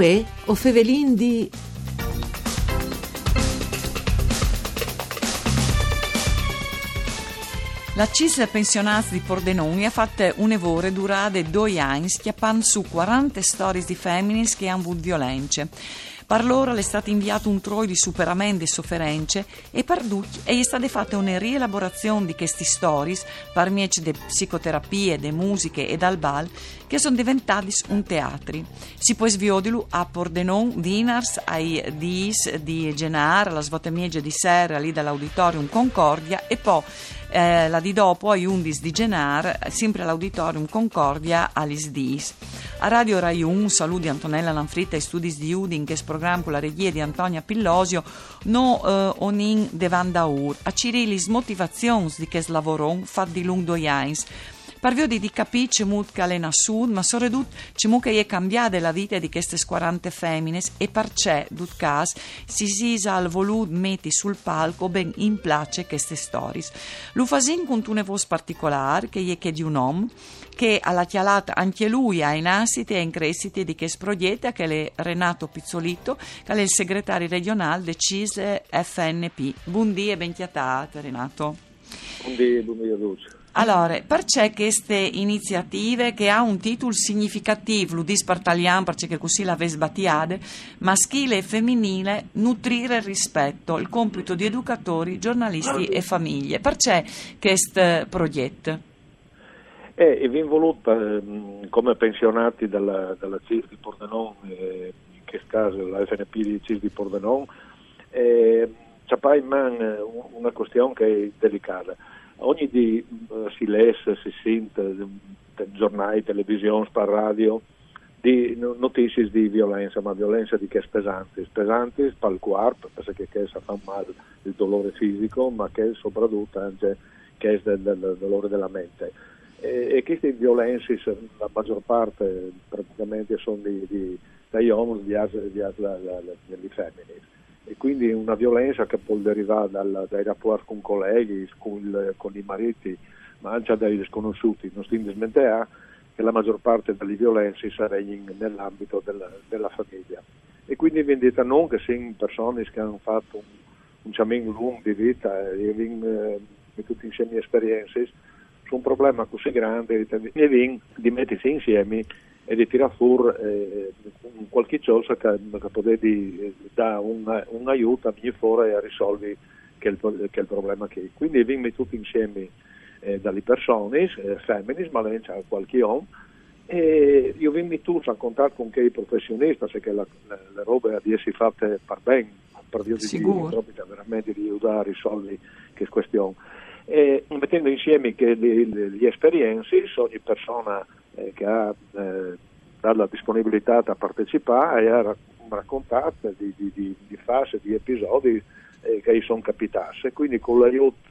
Uè, o fevelin di... La CIS pensionati di Pordenone ha fatto un evore durante due anni schiappando su 40 storie di femmine che hanno avuto violenze. Per loro è stato inviato un troi di superamento e sofferenze e per tutti è stata fatta una rielaborazione di queste storie per mezzo di psicoterapie, di musiche e dal bal che sono diventati un teatro. Si può sviodilo a Pordenone, Dinars, ai Dis di Genar, alla svuotamieggia di Serra, lì dall'Auditorium Concordia e poi eh, la di dopo ai Undis di Genar, sempre all'Auditorium Concordia all'Isdis. A Radio Rai 1, saluti Antonella Lanfritta e studi di Udin che programma con la regia di Antonia Pillosio, no eh, onin devandaur, a Cirilis motivazioni di che lavoron fa di lungo jains. Parvio di capire che che è sud, ma soprattutto che è cambiata la vita di queste 40 femmine e perché, dut cas, si sisa al voluto metti sul palco ben in place queste storie. Lo fasin con una voce particolare, che è che di un uomo, che ha chialata anche lui ha in assiti e in cresciti di che progetto, che è Renato Pizzolito, che è il segretario regionale del CISE FNP. Buondì e ben chiatate, Renato. Buondì, buondì a tutti. Allora, perché queste iniziative che ha un titolo significativo, lo italiano perché così la sbattiade, maschile e femminile, nutrire il rispetto, il compito di educatori, giornalisti e famiglie. Perché questo progetto? Eh, e vi voluta eh, come pensionati dalla, dalla CIS di Pordenone, eh, in questo caso la FNP di CIS di Pordenone, eh, c'è in mano una questione che è delicata ogni di uh, si lesse, si sente, eh, giornali, televisione, per radio, di notizie di violenza, ma violenza di che pesanti, pesanti per il perché che fa male il dolore fisico, ma che soprattutto anche che è del, del dolore della mente. E, e queste violenze, la maggior parte praticamente sono di, di, dagli uomini, di, di, di, di femmine e quindi una violenza che può derivare dal, dai rapporti con colleghi, con, con, i mariti, ma anche dai sconosciuti. Non si smentea che la maggior parte delle violenze saranno nell'ambito della, della, famiglia. E quindi vendita non che siano persone che hanno fatto un, un cammin lungo di vita e hanno eh, tutti insieme esperienze, su un problema così grande di mettersi insieme e di tirare fuori eh, qualche cosa che, che potete dare un, un, aiuto a venire fuori e a risolvere che il, che il problema che è. Quindi vengono tutti insieme eh, dalle persone, eh, femmine, ma anche qualche uomo, e io vengo tutti a contatto con i professionisti, perché la, la, le robe di essere fatte per bene, per dire di proprio veramente di aiutare a risolvere queste questioni. E mettendo insieme che le, le, le esperienze, ogni persona eh, che ha eh, la disponibilità a partecipare e a raccontare di, di, di, di fasi, di episodi eh, che gli sono capitati. Quindi con l'aiuto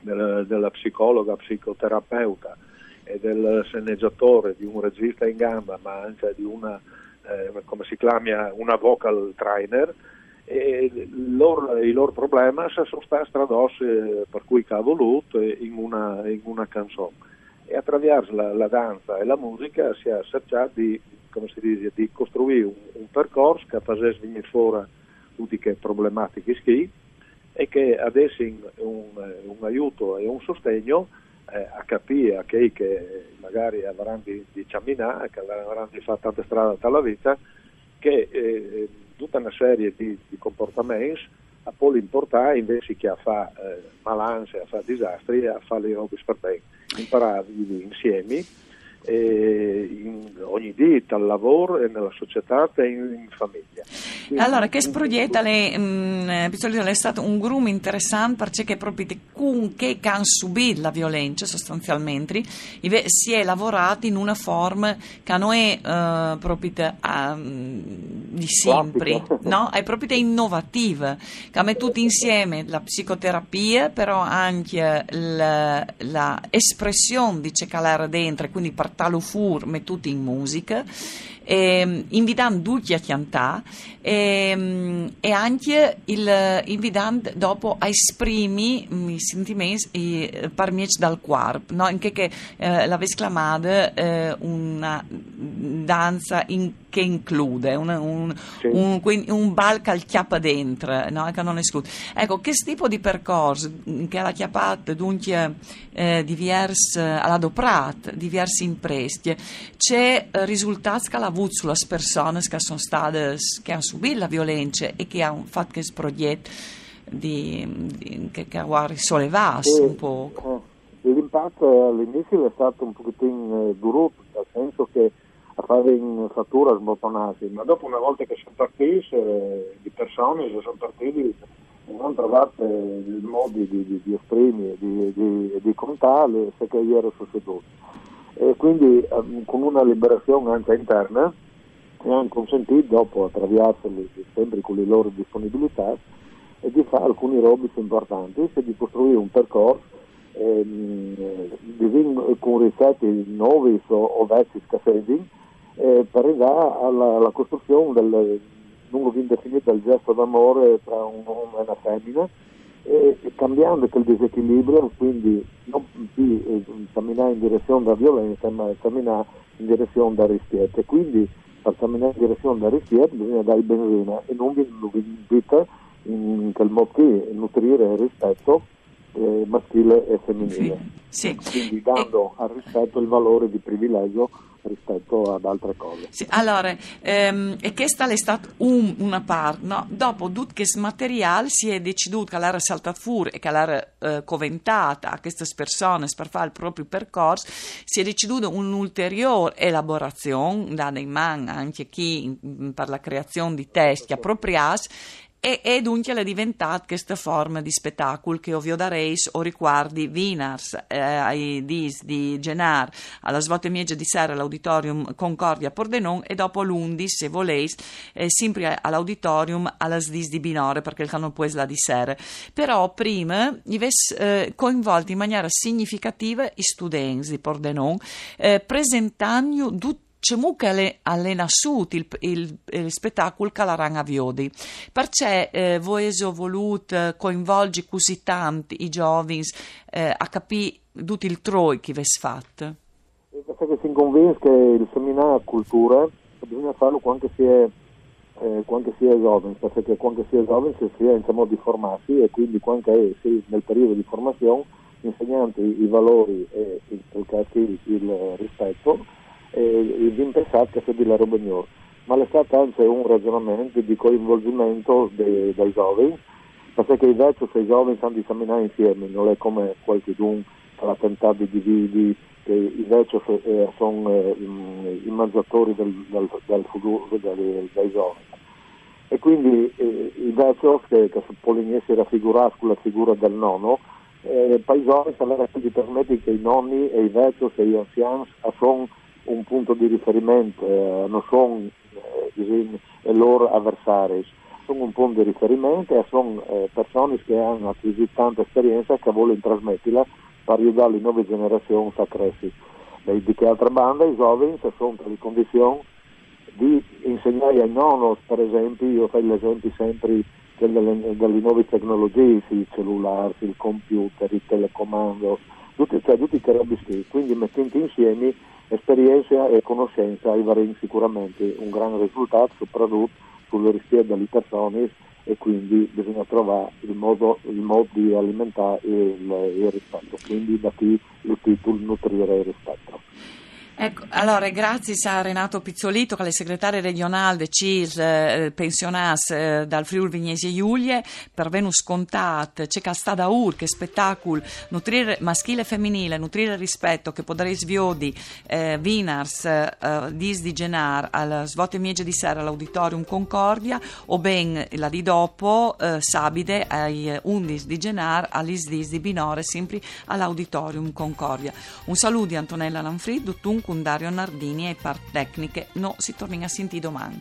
della, della psicologa, psicoterapeuta e del sceneggiatore, di un regista in gamba, ma anche di una, eh, come si chiama, una vocal trainer, e loro, i loro problemi sono stati tradotti eh, per cui ha voluto in in una canzone e attraverso la, la, danza e la musica si è cercato di, dice, di costruire un, un, percorso che facesse venire fuori tutte le problematiche ski e che adesso un, un, aiuto e un sostegno eh, a capire a chi che magari avranno di, di camminare, che avranno di fare tante strade tutta la vita, che eh, tutta una serie di, di comportamenti a può importare invece che a fare eh, malanze, a fare disastri, a fare le robe per bene vivere insieme in ogni dita, al lavoro e nella società e in, in famiglia. Quindi, allora, che sproietta le, mh, è stato un groom interessante perché proprio con che hanno subito la violenza sostanzialmente si è lavorato in una forma che non è uh, proprio uh, di sempre, no? è proprio innovativa, che mette tutti insieme la psicoterapia, però anche l'espressione di che era dentro, quindi per talo fur mettuti in musica, eh, invitando tutti a cantare e, e, anche il, invitando dopo a esprimere i sentimenti eh, per me dal cuore, no? anche che eh, l'avesse chiamata eh, una danza in che include, un, un, Sì. un, un balca al chiappa dentro, no? che non esclude. Ecco, che tipo di percorso che la chiappata dunque eh, diversi all'adoprat, diversi impresti, c'è eh, risultati che ha avuto sulle persone che sono state, che hanno subito la violenza e che hanno fatto questo progetto di, di, che, che ha risollevato un po'. eh, l'impatto all'inizio è stato un pochettino eh, duro, nel senso che a fare in fattura sbottonarsi, ma dopo una volta che sono partiti, eh, di persone sono partiti non trovate il modo di, di, di esprimere, di, di, di contare se che ieri sono seduti. E quindi ehm, con una liberazione anche interna mi hanno consentito, dopo attraversarli sempre con le loro disponibilità, e di fare alcuni robi importanti e di costruire un percorso ehm, eh, con ricette nuove o, o vecchi scaffetti eh, per arrivare alla, alla costruzione del lungo indefinito del gesto d'amore tra un uomo e una femmina. E, e cambiando quel disequilibrio quindi non più eh, camminare in direzione della violenza ma camminare in direzione del rispetto e quindi per camminare in direzione del rispetto bisogna dare benzina e non vi vi invita in quel modo che nutrire il rispetto eh, maschile e femminile. Sì, quindi dando al rispetto il valore di privilegio rispetto ad altre cose. Sì, allora, ehm, e questa è stata un- una parte, no? dopo tutto questo materiale si è deciso che l'era saltato fuori e che l'era eh, coventata a queste persone per fare il proprio percorso, si è deciso un'ulteriore elaborazione da dei man anche chi mm, per la creazione di testi appropriati e, e dunque è diventata questa forma di spettacolo che ovvio da reis o riguardi Vinars eh, ai dis di Genar alla svolta miegia di sera all'auditorium Concordia Pordenon e dopo l'11 se voleis eh, sempre all'auditorium alla dis di Binore perché il canone poi è la di sera però prima i ves eh, coinvolti in maniera significativa i studenti di Pordenon eh, presentando tutti c'è mucca alle, nassuti il, il, il spettacolo che la ranga viodi. Perché eh, voi avete voluto coinvolgere così tanti i giovani eh, a capire tutto il troi che avete fatto? Perché si convince che il seminario cultura bisogna farlo quando si è, eh, si è giovane, perché quando si è giovane si è in modo di formarsi e quindi quando sì, nel periodo di formazione insegnanti i valori e quel caso il rispetto e vi pensate che sia di la roba migliore. Ma è stato anche un ragionamento di coinvolgimento dei, dei giovani, perché invece se i giovani stanno esaminando insieme, non è come qualche d'un che ha tentato di dividere, che invece eh, sono eh, i mangiatori del, del, del futuro dei, dei giovani. E quindi eh, invece che, che Polignesi raffigurare con la figura del nonno, eh, per i giovani allora si permette che i nonni e i vecchi e gli anziani sono un punto di riferimento, eh, non sono eh, i loro avversari, sono un punto di riferimento e sono eh, persone che hanno acquisito tanta esperienza e che vogliono trasmetterla per aiutare le nuove generazioni a crescere. Di che altra banda i giovani sono in condizione di insegnare ai nonno, per esempio, io faccio l'esempio sempre delle, delle nuove tecnologie, il cellulare, il computer, il telecomando, tutti, cioè, tutti che robi quindi mettendo insieme esperienza e conoscenza arriveremo sicuramente un gran risultato, soprattutto sulle richieste delle persone e quindi bisogna trovare il modo, il modo di alimentare il, il rispetto, quindi da qui il titolo nutrire il rispetto. Ecco, allora grazie a Renato Pizzolito, che è segretario regionale del CIS eh, pensionato eh, dal Friuli Vignesi e Giulie, per Venus Contat, c'è Castada Ur, che spettacolo, nutrire maschile e femminile, nutrire il rispetto, che potrei sviodi, eh, Vinars, eh, dis di Genar, al svote miege di sera all'Auditorium Concordia, o ben la di dopo, eh, Sabide, ai 11 di Genar, all'Is dis di Binore, sempre all'Auditorium Concordia. Un saluto di Antonella Lanfrid, con Dario Nardini e par tecniche, no si torna a sentire domani.